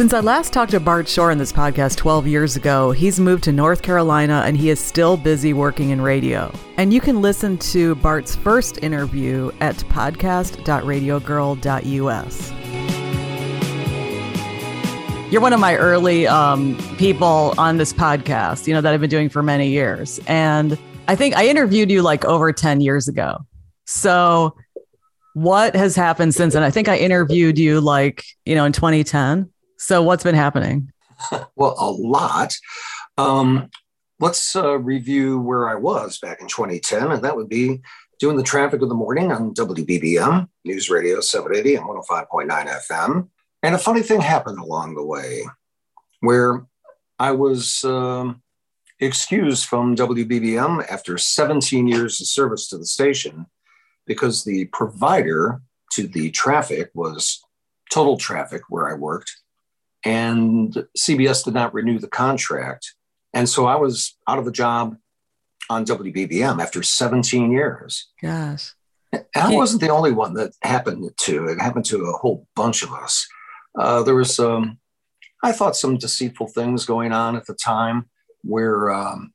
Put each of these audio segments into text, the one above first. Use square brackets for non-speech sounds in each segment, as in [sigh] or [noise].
Since I last talked to Bart Shore in this podcast 12 years ago, he's moved to North Carolina and he is still busy working in radio. And you can listen to Bart's first interview at podcast.radiogirl.us. You're one of my early um, people on this podcast, you know, that I've been doing for many years. And I think I interviewed you like over 10 years ago. So what has happened since And I think I interviewed you like, you know, in 2010. So what's been happening? [laughs] well, a lot. Um, let's uh, review where I was back in 2010, and that would be doing the traffic of the morning on WBBM, News Radio 780 and 105.9 FM. And a funny thing happened along the way where I was um, excused from WBBM after 17 years of service to the station because the provider to the traffic was total traffic where I worked. And CBS did not renew the contract. And so I was out of a job on WBBM after 17 years. Yes. And I wasn't the only one that happened to. It happened to a whole bunch of us. Uh, there was, um, I thought, some deceitful things going on at the time where um,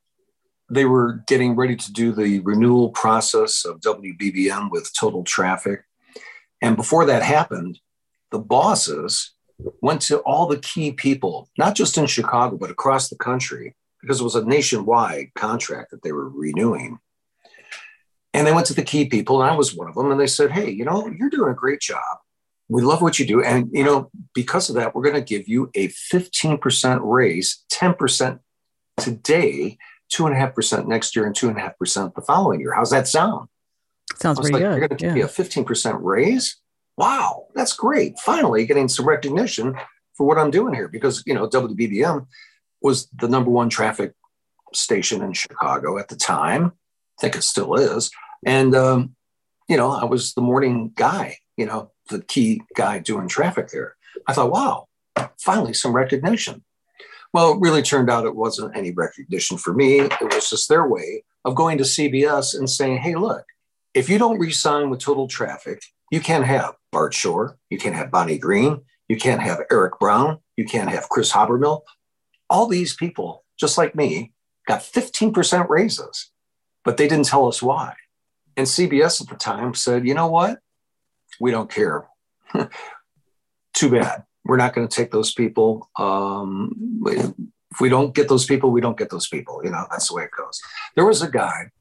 they were getting ready to do the renewal process of WBBM with total traffic. And before that happened, the bosses went to all the key people, not just in Chicago, but across the country, because it was a nationwide contract that they were renewing. And they went to the key people, and I was one of them, and they said, Hey, you know, you're doing a great job. We love what you do. And, you know, because of that, we're going to give you a 15% raise, 10% today, 2.5% next year, and 2.5% the following year. How's that sound? Sounds pretty like, good. You're going to give yeah. me a 15% raise? Wow, that's great. Finally getting some recognition for what I'm doing here because, you know, WBBM was the number one traffic station in Chicago at the time. I think it still is. And, um, you know, I was the morning guy, you know, the key guy doing traffic there. I thought, wow, finally some recognition. Well, it really turned out it wasn't any recognition for me. It was just their way of going to CBS and saying, hey, look, if you don't resign with total traffic, you can't have Bart Shore, you can't have Bonnie Green, you can't have Eric Brown, you can't have Chris Habermill. All these people, just like me, got 15% raises, but they didn't tell us why. And CBS at the time said, you know what? We don't care. [laughs] Too bad. We're not going to take those people. Um, if we don't get those people, we don't get those people. You know, that's the way it goes. There was a guy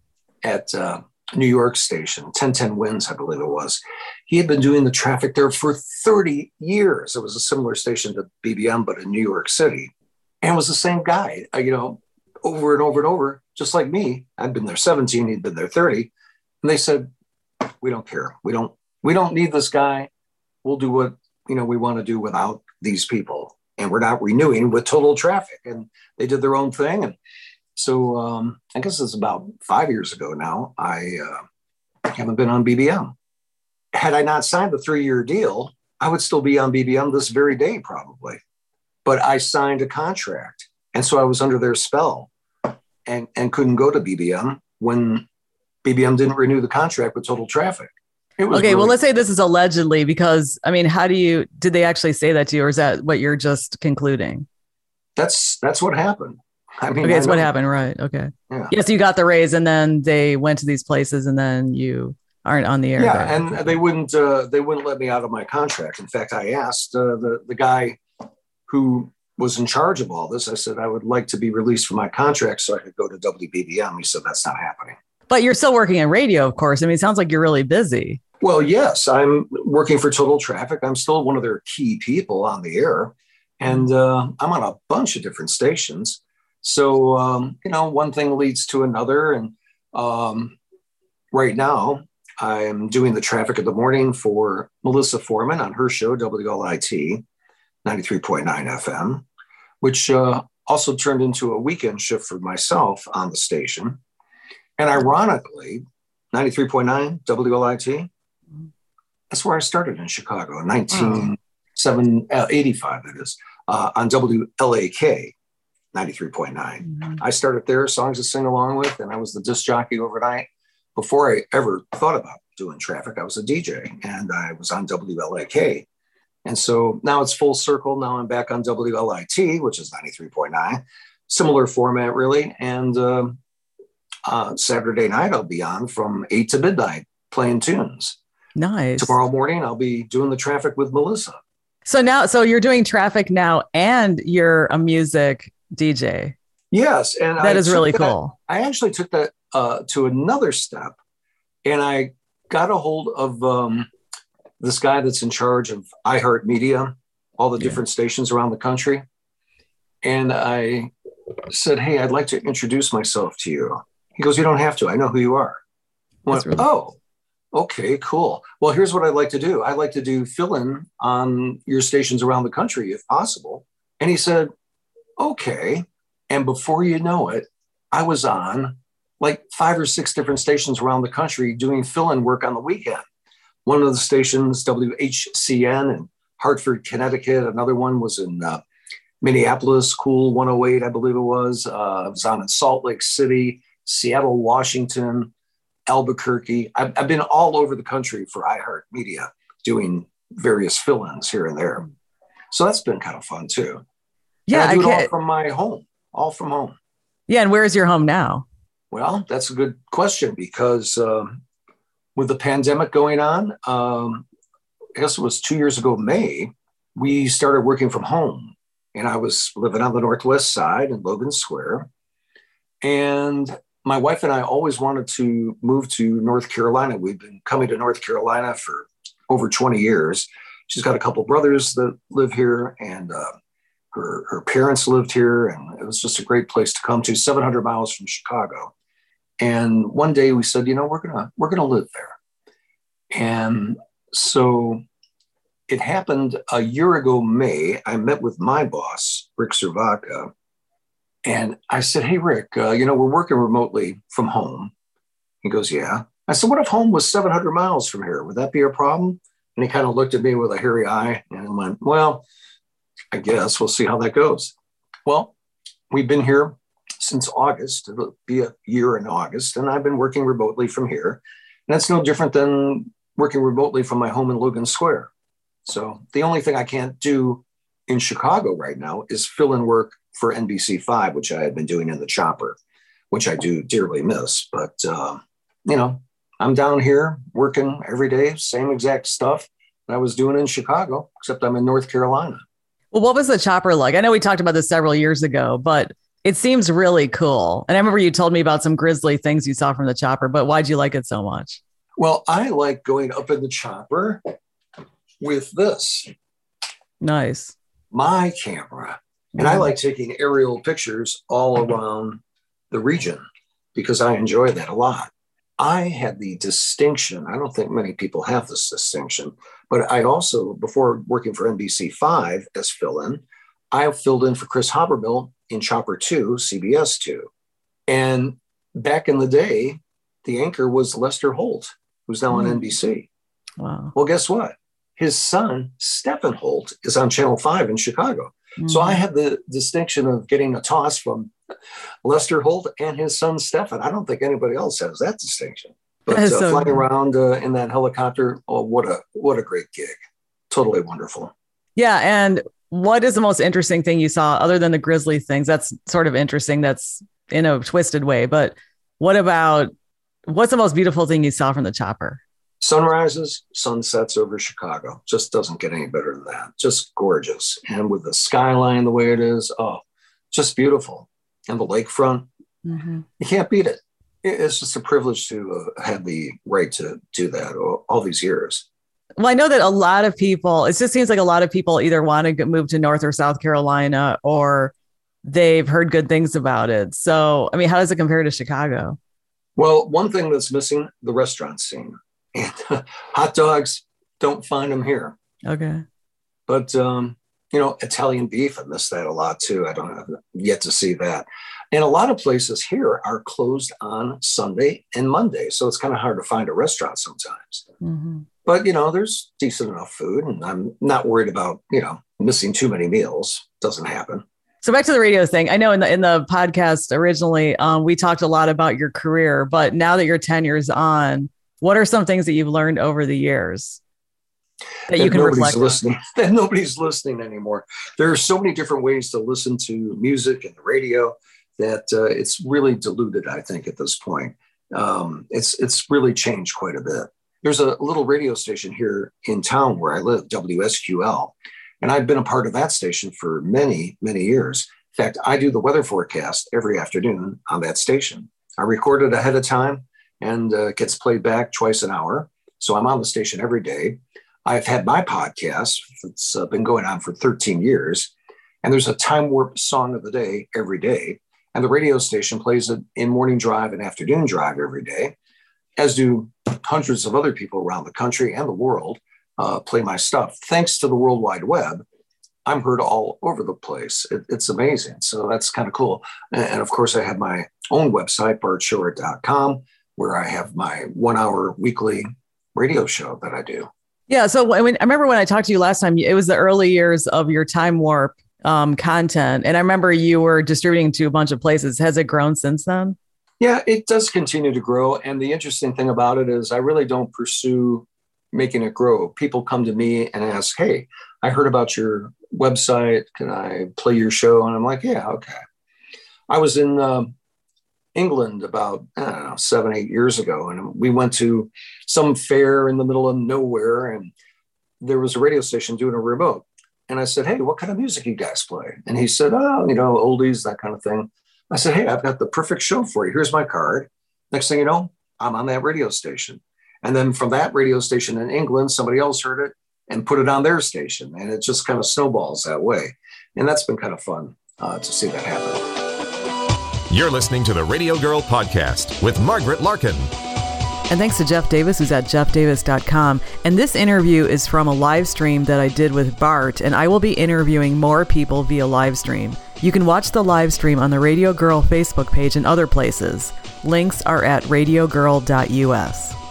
at uh, New York station, 1010 Wins, I believe it was. He had been doing the traffic there for 30 years. It was a similar station to BBM, but in New York City. And was the same guy, uh, you know, over and over and over, just like me. I'd been there 17, he'd been there 30. And they said, we don't care. We don't, we don't need this guy. We'll do what, you know, we want to do without these people. And we're not renewing with total traffic. And they did their own thing. And so um, I guess it's about five years ago now. I uh, haven't been on BBM. Had I not signed the three year deal, I would still be on BBM this very day, probably. But I signed a contract. And so I was under their spell and, and couldn't go to BBM when BBM didn't renew the contract with Total Traffic. okay, really- well, let's say this is allegedly because, I mean, how do you, did they actually say that to you or is that what you're just concluding? That's that's what happened. I mean, okay, that's I what happened, right? Okay. Yeah. Yes, you got the raise, and then they went to these places, and then you aren't on the air. Yeah, there. and they wouldn't uh, they wouldn't let me out of my contract. In fact, I asked uh, the the guy who was in charge of all this. I said I would like to be released from my contract so I could go to WBBM. He said that's not happening. but you're still working in radio, of course. I mean, it sounds like you're really busy. Well, yes, I'm working for Total Traffic. I'm still one of their key people on the air, and uh, I'm on a bunch of different stations. So um, you know, one thing leads to another, and um, right now I am doing the traffic of the morning for Melissa Forman on her show WLIT 93.9 FM, which uh, also turned into a weekend shift for myself on the station. And ironically, 93.9 WLIT, that's where I started in Chicago in 1985, that is, uh, on WLAK 93.9. Mhm. I started there, songs to sing along with, and I was the disc jockey overnight. Before I ever thought about doing traffic, I was a DJ and I was on WLAK. And so now it's full circle. Now I'm back on WLIT, which is 93.9, similar format, really. And uh, uh, Saturday night, I'll be on from 8 to midnight playing tunes. Nice. Tomorrow morning, I'll be doing the traffic with Melissa. So now, so you're doing traffic now and you're a music DJ. Yes. And that I is really that, cool. I actually took that uh, to another step and I got a hold of um, this guy that's in charge of iHeartMedia, all the different stations around the country. And I said, Hey, I'd like to introduce myself to you. He goes, You don't have to. I know who you are. Went, really oh, okay, cool. Well, here's what I'd like to do I'd like to do fill in on your stations around the country if possible. And he said, Okay. And before you know it, I was on like five or six different stations around the country doing fill in work on the weekend. One of the stations, WHCN in Hartford, Connecticut. Another one was in uh, Minneapolis, Cool 108, I believe it was. Uh, I was on in Salt Lake City, Seattle, Washington, Albuquerque. I've, I've been all over the country for iHeartMedia doing various fill ins here and there. So that's been kind of fun too. Yeah, I do I it all from my home, all from home. Yeah, and where is your home now? Well, that's a good question because um, with the pandemic going on, um, I guess it was two years ago, May, we started working from home. And I was living on the Northwest side in Logan Square. And my wife and I always wanted to move to North Carolina. We've been coming to North Carolina for over 20 years. She's got a couple brothers that live here, and uh, her, her parents lived here. And it was just a great place to come to, 700 miles from Chicago. And one day we said, you know, we're gonna we're gonna live there. And so it happened a year ago, May. I met with my boss, Rick Servaka, and I said, Hey, Rick, uh, you know, we're working remotely from home. He goes, Yeah. I said, What if home was 700 miles from here? Would that be a problem? And he kind of looked at me with a hairy eye and went, Well, I guess we'll see how that goes. Well, we've been here since August. It'll be a year in August, and I've been working remotely from here. And that's no different than working remotely from my home in Logan Square. So the only thing I can't do in Chicago right now is fill in work for NBC5, which I had been doing in the chopper, which I do dearly miss. But, uh, you know, I'm down here working every day, same exact stuff that I was doing in Chicago, except I'm in North Carolina. Well, what was the chopper like? I know we talked about this several years ago, but it seems really cool. And I remember you told me about some grisly things you saw from the chopper, but why'd you like it so much? Well, I like going up in the chopper with this. Nice. My camera. And I like taking aerial pictures all around the region because I enjoy that a lot. I had the distinction, I don't think many people have this distinction, but I also, before working for NBC5 as fill in, I filled in for Chris Habermill in Chopper 2, CBS 2. And back in the day, the anchor was Lester Holt, who's now mm. on NBC. Wow. Well, guess what? His son, Stefan Holt, is on Channel 5 in Chicago. Mm. So I had the distinction of getting a toss from Lester Holt and his son, Stefan. I don't think anybody else has that distinction. But uh, so flying around uh, in that helicopter, oh, what a what a great gig! Totally wonderful. Yeah, and what is the most interesting thing you saw other than the grisly things? That's sort of interesting. That's in a twisted way. But what about what's the most beautiful thing you saw from the chopper? Sunrises, sunsets over Chicago. Just doesn't get any better than that. Just gorgeous. And with the skyline the way it is, oh, just beautiful. And the lakefront, mm-hmm. you can't beat it. It's just a privilege to uh, have the right to do that all, all these years. Well, I know that a lot of people, it just seems like a lot of people either want to move to North or South Carolina or they've heard good things about it. So, I mean, how does it compare to Chicago? Well, one thing that's missing the restaurant scene and [laughs] hot dogs, don't find them here. Okay. But, um, you know, Italian beef, I miss that a lot too. I don't have yet to see that. And a lot of places here are closed on Sunday and Monday. So it's kind of hard to find a restaurant sometimes. Mm-hmm but you know there's decent enough food and i'm not worried about you know missing too many meals doesn't happen so back to the radio thing i know in the in the podcast originally um, we talked a lot about your career but now that you're 10 years on what are some things that you've learned over the years that you can nobody's reflect listening. [laughs] That nobody's listening anymore. There are so many different ways to listen to music and the radio that uh, it's really diluted. I think at this point, um, it's it's really changed quite a bit. There's a little radio station here in town where I live, WSQL, and I've been a part of that station for many many years. In fact, I do the weather forecast every afternoon on that station. I record it ahead of time and uh, gets played back twice an hour. So I'm on the station every day. I've had my podcast, it's uh, been going on for 13 years, and there's a time warp song of the day every day. And the radio station plays it in morning drive and afternoon drive every day, as do hundreds of other people around the country and the world uh, play my stuff. Thanks to the World Wide Web, I'm heard all over the place. It, it's amazing. So that's kind of cool. And, and, of course, I have my own website, bartshore.com, where I have my one hour weekly radio show that I do. Yeah. So I mean, I remember when I talked to you last time, it was the early years of your time warp um, content. And I remember you were distributing to a bunch of places. Has it grown since then? Yeah, it does continue to grow. And the interesting thing about it is I really don't pursue making it grow. People come to me and ask, Hey, I heard about your website. Can I play your show? And I'm like, Yeah, okay. I was in uh, England about I don't know seven eight years ago, and we went to some fair in the middle of nowhere, and there was a radio station doing a remote. And I said, "Hey, what kind of music you guys play?" And he said, "Oh, you know, oldies, that kind of thing." I said, "Hey, I've got the perfect show for you. Here's my card." Next thing you know, I'm on that radio station. And then from that radio station in England, somebody else heard it and put it on their station, and it just kind of snowballs that way. And that's been kind of fun uh, to see that happen. You're listening to the Radio Girl Podcast with Margaret Larkin. And thanks to Jeff Davis, who's at jeffdavis.com. And this interview is from a live stream that I did with Bart, and I will be interviewing more people via live stream. You can watch the live stream on the Radio Girl Facebook page and other places. Links are at radiogirl.us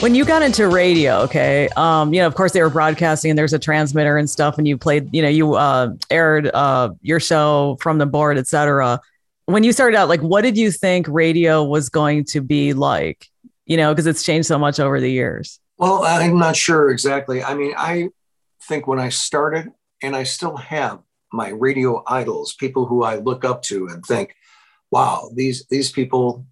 when you got into radio, okay, um, you know, of course they were broadcasting and there's a transmitter and stuff, and you played, you know, you uh, aired uh, your show from the board, etc. When you started out, like, what did you think radio was going to be like? You know, because it's changed so much over the years. Well, I'm not sure exactly. I mean, I think when I started, and I still have my radio idols, people who I look up to and think, wow, these these people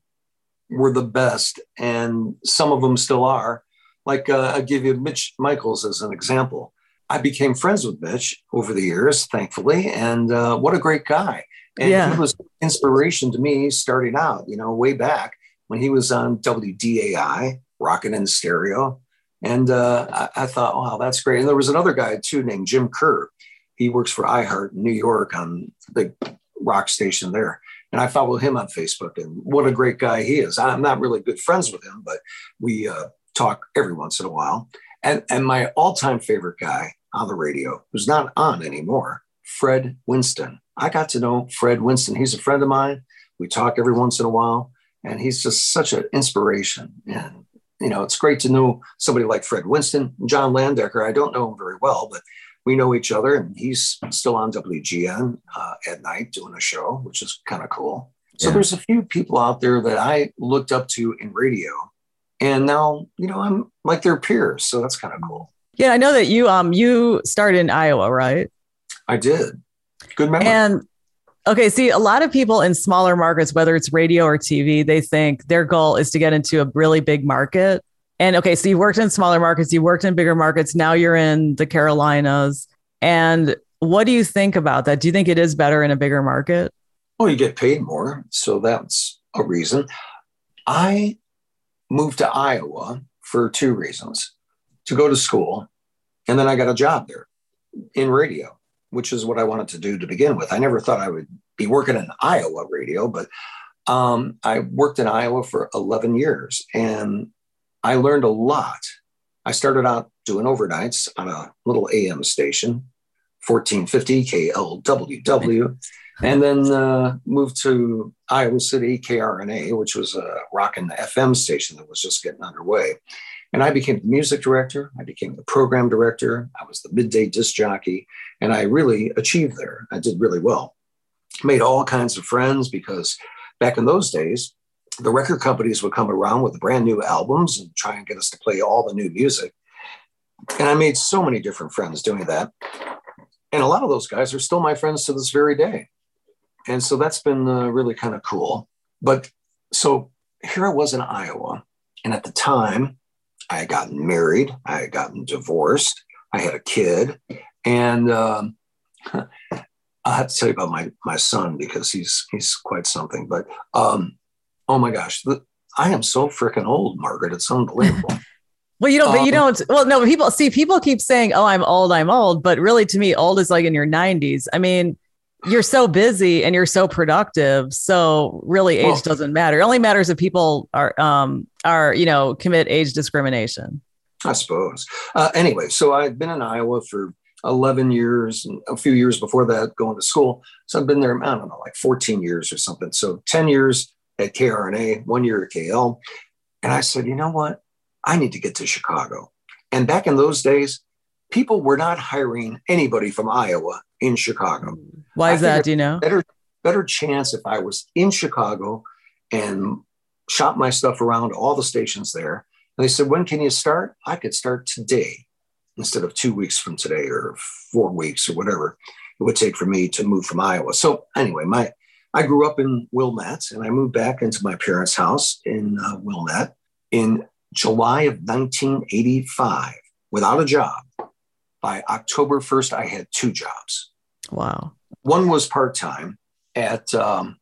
were the best, and some of them still are. Like uh, I give you Mitch Michaels as an example. I became friends with Mitch over the years, thankfully, and uh, what a great guy! And yeah. he was inspiration to me starting out. You know, way back when he was on WDAI, rocking in stereo, and uh, I, I, thought, wow, that's great. And there was another guy too named Jim Kerr. He works for iHeart in New York on the rock station there and I follow him on Facebook. And what a great guy he is. I'm not really good friends with him, but we uh, talk every once in a while. And and my all time favorite guy on the radio, who's not on anymore, Fred Winston. I got to know Fred Winston. He's a friend of mine. We talk every once in a while, and he's just such an inspiration. And you know, it's great to know somebody like Fred Winston, John Landecker. I don't know him very well, but we know each other, and he's still on WGN uh, at night doing a show, which is kind of cool. So yeah. there's a few people out there that I looked up to in radio, and now you know I'm like their peers, so that's kind of cool. Yeah, I know that you um you started in Iowa, right? I did. Good memory. And okay, see, a lot of people in smaller markets, whether it's radio or TV, they think their goal is to get into a really big market and okay, so you worked in smaller markets, you worked in bigger markets. Now you're in the Carolinas. And what do you think about that? Do you think it is better in a bigger market? Well, you get paid more. So that's a reason. I moved to Iowa for two reasons to go to school. And then I got a job there in radio, which is what I wanted to do to begin with. I never thought I would be working in Iowa radio, but um, I worked in Iowa for 11 years. And I learned a lot. I started out doing overnights on a little AM station, 1450 KLWW, and then uh, moved to Iowa City KRNA, which was a rockin' FM station that was just getting underway. And I became the music director. I became the program director. I was the midday disc jockey, and I really achieved there. I did really well. Made all kinds of friends because back in those days, the record companies would come around with brand new albums and try and get us to play all the new music. and I made so many different friends doing that. And a lot of those guys are still my friends to this very day. And so that's been uh, really kind of cool. But so here I was in Iowa. And at the time, I had gotten married, I had gotten divorced, I had a kid. And um, [laughs] I have to tell you about my, my son because he's, he's quite something. But um, oh my gosh, the, I am so freaking old, Margaret. It's unbelievable. [laughs] Well, you don't, but you um, don't. Well, no, people see people keep saying, "Oh, I'm old, I'm old," but really, to me, old is like in your 90s. I mean, you're so busy and you're so productive, so really, age well, doesn't matter. It only matters if people are, um, are you know, commit age discrimination. I suppose. Uh, anyway, so I've been in Iowa for 11 years and a few years before that going to school. So I've been there, I don't know, like 14 years or something. So 10 years at KRNA, one year at KL. And I said, you know what? I need to get to Chicago. And back in those days, people were not hiring anybody from Iowa in Chicago. Why is that? Do you know? Better, better chance if I was in Chicago and shop my stuff around all the stations there. And they said, when can you start? I could start today instead of two weeks from today or four weeks or whatever it would take for me to move from Iowa. So anyway, my I grew up in Wilmette and I moved back into my parents' house in uh, Wilmette in July of 1985 without a job. By October 1st, I had two jobs. Wow. One was part time at um,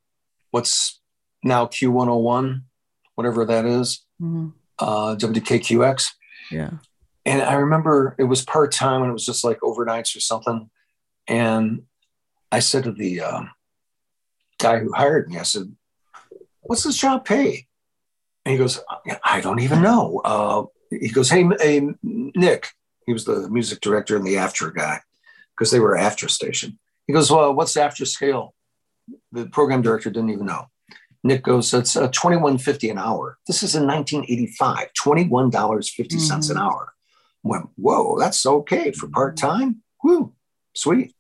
what's now Q101, whatever that is, mm-hmm. uh, WKQX. Yeah. And I remember it was part time and it was just like overnights or something. And I said to the uh, guy who hired me, I said, What's this job pay? And he goes, I don't even know. Uh, he goes, hey, hey, Nick. He was the music director and the AFTRA guy because they were AFTRA station. He goes, well, what's AFTRA scale? The program director didn't even know. Nick goes, it's uh, twenty one fifty an hour. This is in 1985, twenty-one dollars fifty cents mm-hmm. an hour. Went, whoa, that's okay for part time. Whoo, sweet.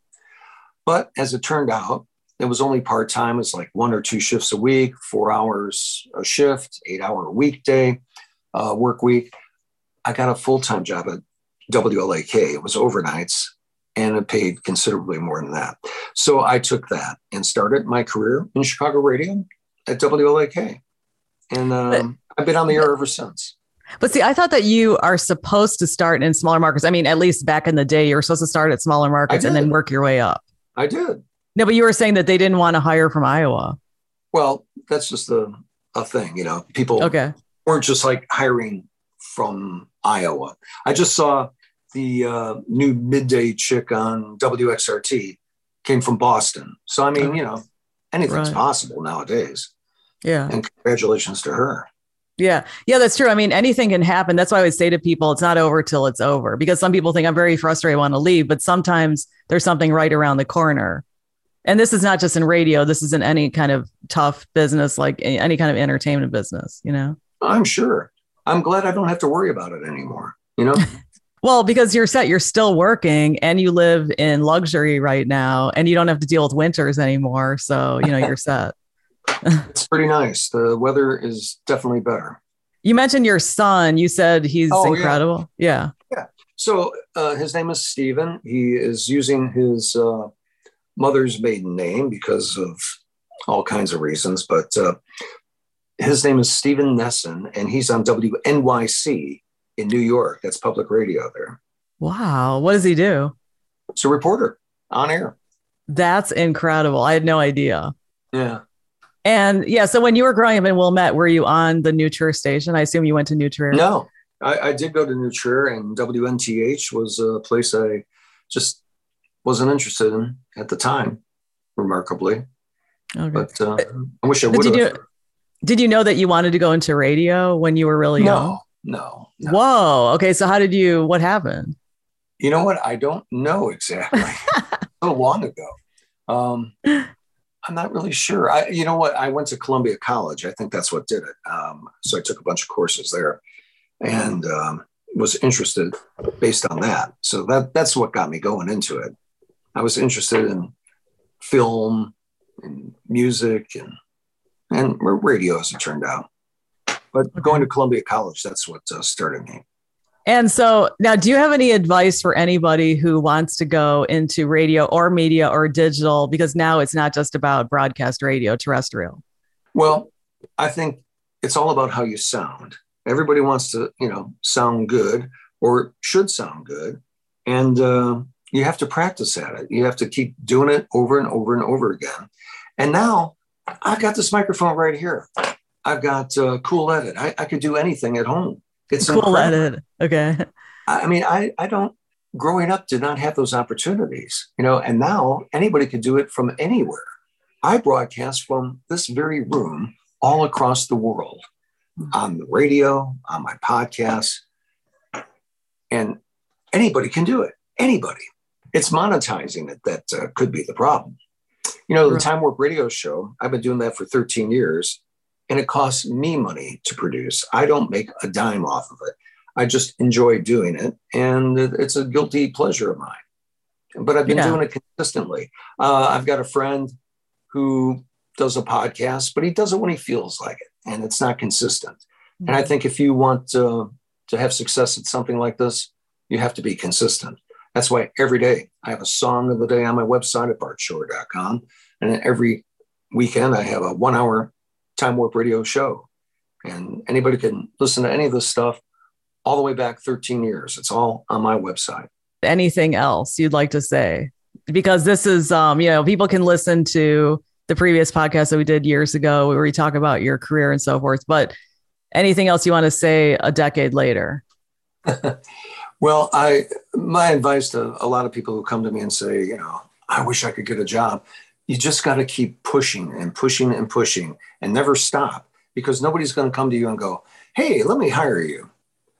But as it turned out, it was only part time. It's like one or two shifts a week, four hours a shift, eight hour weekday uh, work week. I got a full time job at WLAK. It was overnights and it paid considerably more than that. So I took that and started my career in Chicago radio at WLAK. And um, I've been on the air ever since. But see, I thought that you are supposed to start in smaller markets. I mean, at least back in the day, you were supposed to start at smaller markets and then work your way up. I did. No, but you were saying that they didn't want to hire from Iowa. Well, that's just the a thing, you know. People okay. weren't just like hiring from Iowa. I just saw the uh, new midday chick on WXRT came from Boston. So I mean, you know, anything's right. possible nowadays. Yeah. And congratulations to her. Yeah. Yeah, that's true. I mean, anything can happen. That's why I would say to people, it's not over till it's over because some people think I'm very frustrated, I want to leave, but sometimes there's something right around the corner and this is not just in radio. This is in any kind of tough business like any kind of entertainment business you know? I'm sure. I'm glad i don't have to worry about it anymore you know? [laughs] Well because you're set you're still working and you live in luxury right now and you don't have to deal with winters anymore. So you know you're [laughs] set. It's pretty nice. The weather is definitely better. You mentioned your son. You said he's oh, incredible. Yeah. Yeah, yeah. so uh, his name is Stephen. He is using his uh, mother's maiden name because of all kinds of reasons, but uh, his name is Stephen Nessen, and he's on WNYC in New York. That's public radio there. Wow. What does he do? He's a reporter on air. That's incredible. I had no idea. Yeah. And yeah, so when you were growing up in Wilmette, were you on the New Trier station? I assume you went to New Trier. No, I, I did go to New Trier, and WNTH was a place I just wasn't interested in at the time, remarkably. Okay. But uh, I wish I would have. Did, did you know that you wanted to go into radio when you were really no, young? No, no. Whoa. Okay. So how did you? What happened? You know what? I don't know exactly. [laughs] so long ago. Um, I'm not really sure. I, you know what? I went to Columbia College. I think that's what did it. Um, so I took a bunch of courses there, and um, was interested based on that. So that that's what got me going into it. I was interested in film and music and and radio as it turned out. But going to Columbia College, that's what uh, started me. And so now, do you have any advice for anybody who wants to go into radio or media or digital? Because now it's not just about broadcast radio, terrestrial. Well, I think it's all about how you sound. Everybody wants to, you know, sound good or should sound good. And uh, you have to practice at it. You have to keep doing it over and over and over again. And now I've got this microphone right here. I've got uh, Cool Edit. I, I could do anything at home. It's cool incredible. edit. Okay. I mean, I, I don't, growing up, did not have those opportunities, you know, and now anybody could do it from anywhere. I broadcast from this very room all across the world on the radio, on my podcast, and anybody can do it. Anybody. It's monetizing it that uh, could be the problem. You know, the Time Warp Radio Show, I've been doing that for 13 years and it costs me money to produce. I don't make a dime off of it. I just enjoy doing it, and it's a guilty pleasure of mine. But I've been yeah. doing it consistently. Uh, I've got a friend who does a podcast, but he does it when he feels like it, and it's not consistent. Mm-hmm. And I mm-hmm. think if you want uh, to have success at something like this, you have to be consistent. That's why every day I have a song of the day on my website at bartshore.com. And every weekend I have a one hour Time Warp Radio show. And anybody can listen to any of this stuff all the way back 13 years. It's all on my website. Anything else you'd like to say? Because this is, um, you know, people can listen to the previous podcast that we did years ago where we talk about your career and so forth. But anything else you want to say a decade later? [laughs] well, I my advice to a lot of people who come to me and say, you know, I wish I could get a job you just got to keep pushing and pushing and pushing and never stop because nobody's going to come to you and go, Hey, let me hire you.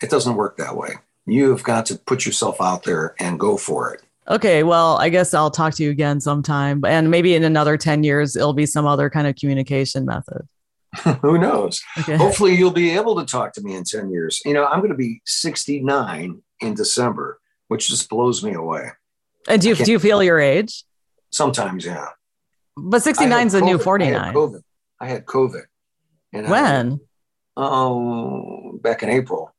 It doesn't work that way. You've got to put yourself out there and go for it. Okay, well, I guess I'll talk to you again sometime. And maybe in another 10 years, it'll be some other kind of communication method. [laughs] Who knows? Okay. Hopefully, you'll be able to talk to me in 10 years. You know, I'm going to be 69 in December, which just blows me away. And do you, do you feel your age? Sometimes, yeah. But 69 is a new 49. I had COVID. I had COVID. And when? Oh, back in April.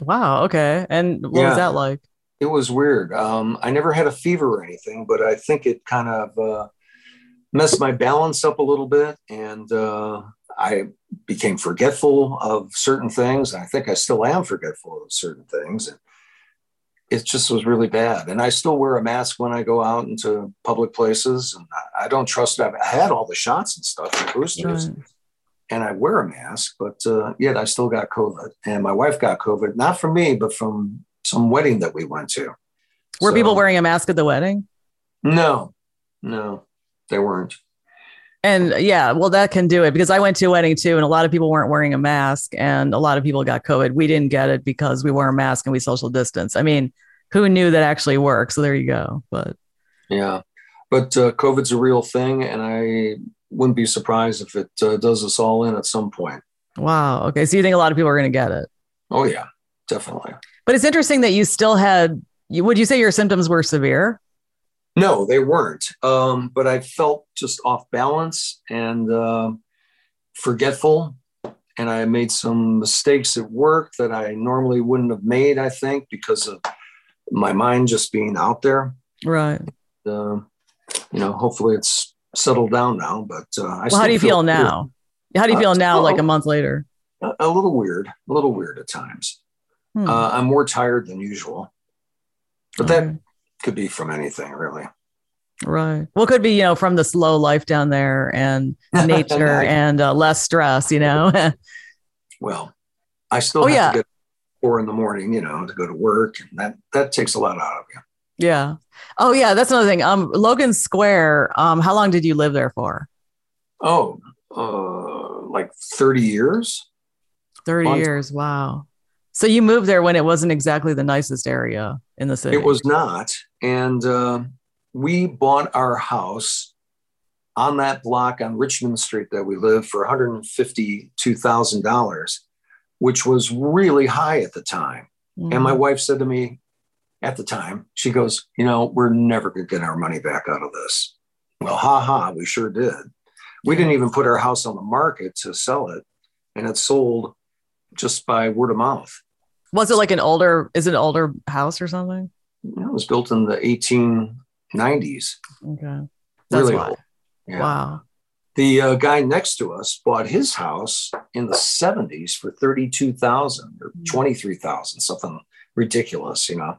Wow. Okay. And what yeah. was that like? It was weird. Um, I never had a fever or anything, but I think it kind of uh, messed my balance up a little bit. And uh, I became forgetful of certain things. I think I still am forgetful of certain things. And it just was really bad. And I still wear a mask when I go out into public places. And I don't trust it. I had all the shots and stuff, and boosters, right. and I wear a mask, but uh, yet I still got COVID. And my wife got COVID, not from me, but from some wedding that we went to. Were so, people wearing a mask at the wedding? No, no, they weren't. And yeah, well, that can do it because I went to a wedding too, and a lot of people weren't wearing a mask, and a lot of people got COVID. We didn't get it because we wore a mask and we social distance. I mean, who knew that actually works? So there you go. But yeah, but uh, COVID's a real thing, and I wouldn't be surprised if it uh, does us all in at some point. Wow. Okay. So you think a lot of people are going to get it? Oh yeah, definitely. But it's interesting that you still had. Would you say your symptoms were severe? No, they weren't. Um, but I felt just off balance and uh, forgetful. And I made some mistakes at work that I normally wouldn't have made, I think, because of my mind just being out there. Right. Uh, you know, hopefully it's settled down now. But uh, I well, how do you feel, feel now? How do you feel uh, now, like a month later? A, a, little weird, a little weird at times. Hmm. Uh, I'm more tired than usual, but that could be from anything really. Right. Well, could be, you know, from the slow life down there and [laughs] nature and uh, less stress, you know. [laughs] well, I still oh, have yeah. to get four in the morning, you know, to go to work, and that that takes a lot out of you. Yeah. Oh, yeah. That's another thing. Um, Logan Square. Um, how long did you live there for? Oh, uh, like thirty years. Thirty years. Wow. So you moved there when it wasn't exactly the nicest area in the city. It was not, and. Uh, we bought our house on that block on Richmond Street that we lived for $152,000, which was really high at the time. Mm-hmm. And my wife said to me at the time, she goes, You know, we're never going to get our money back out of this. Well, ha ha, we sure did. We didn't even put our house on the market to sell it, and it sold just by word of mouth. Was it like an older? Is it an older house or something? It was built in the 1890s. Okay, that's really why. old. Yeah. Wow. The uh, guy next to us bought his house in the 70s for 32,000 or 23,000, something ridiculous, you know.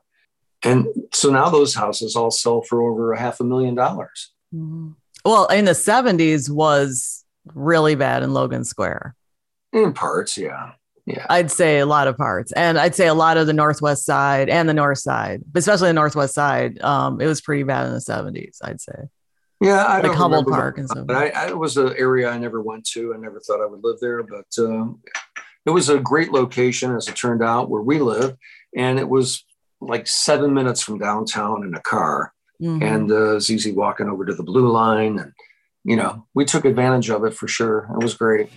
And so now those houses all sell for over a half a million dollars. Mhm. Well, in the seventies was really bad in Logan Square. In parts, yeah. Yeah. I'd say a lot of parts, and I'd say a lot of the northwest side and the north side, but especially the northwest side. Um, it was pretty bad in the seventies. I'd say. Yeah, I Like don't Humboldt remember Park and stuff. But I, I, it was an area I never went to. I never thought I would live there, but um, it was a great location, as it turned out, where we live, and it was like seven minutes from downtown in a car, Mhm. and uh, it's easy walking over to the Blue Line, and you know, we took advantage of it for sure. It was great.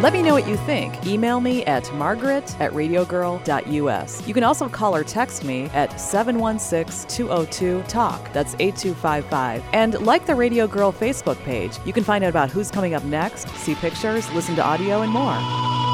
Let me know what you think. Email me at margaret at radiogirl.us. You can also call or text me at 716 202 TALK. That's 8255. And like the Radio Girl Facebook page. You can find out about who's coming up next, see pictures, listen to audio, and more.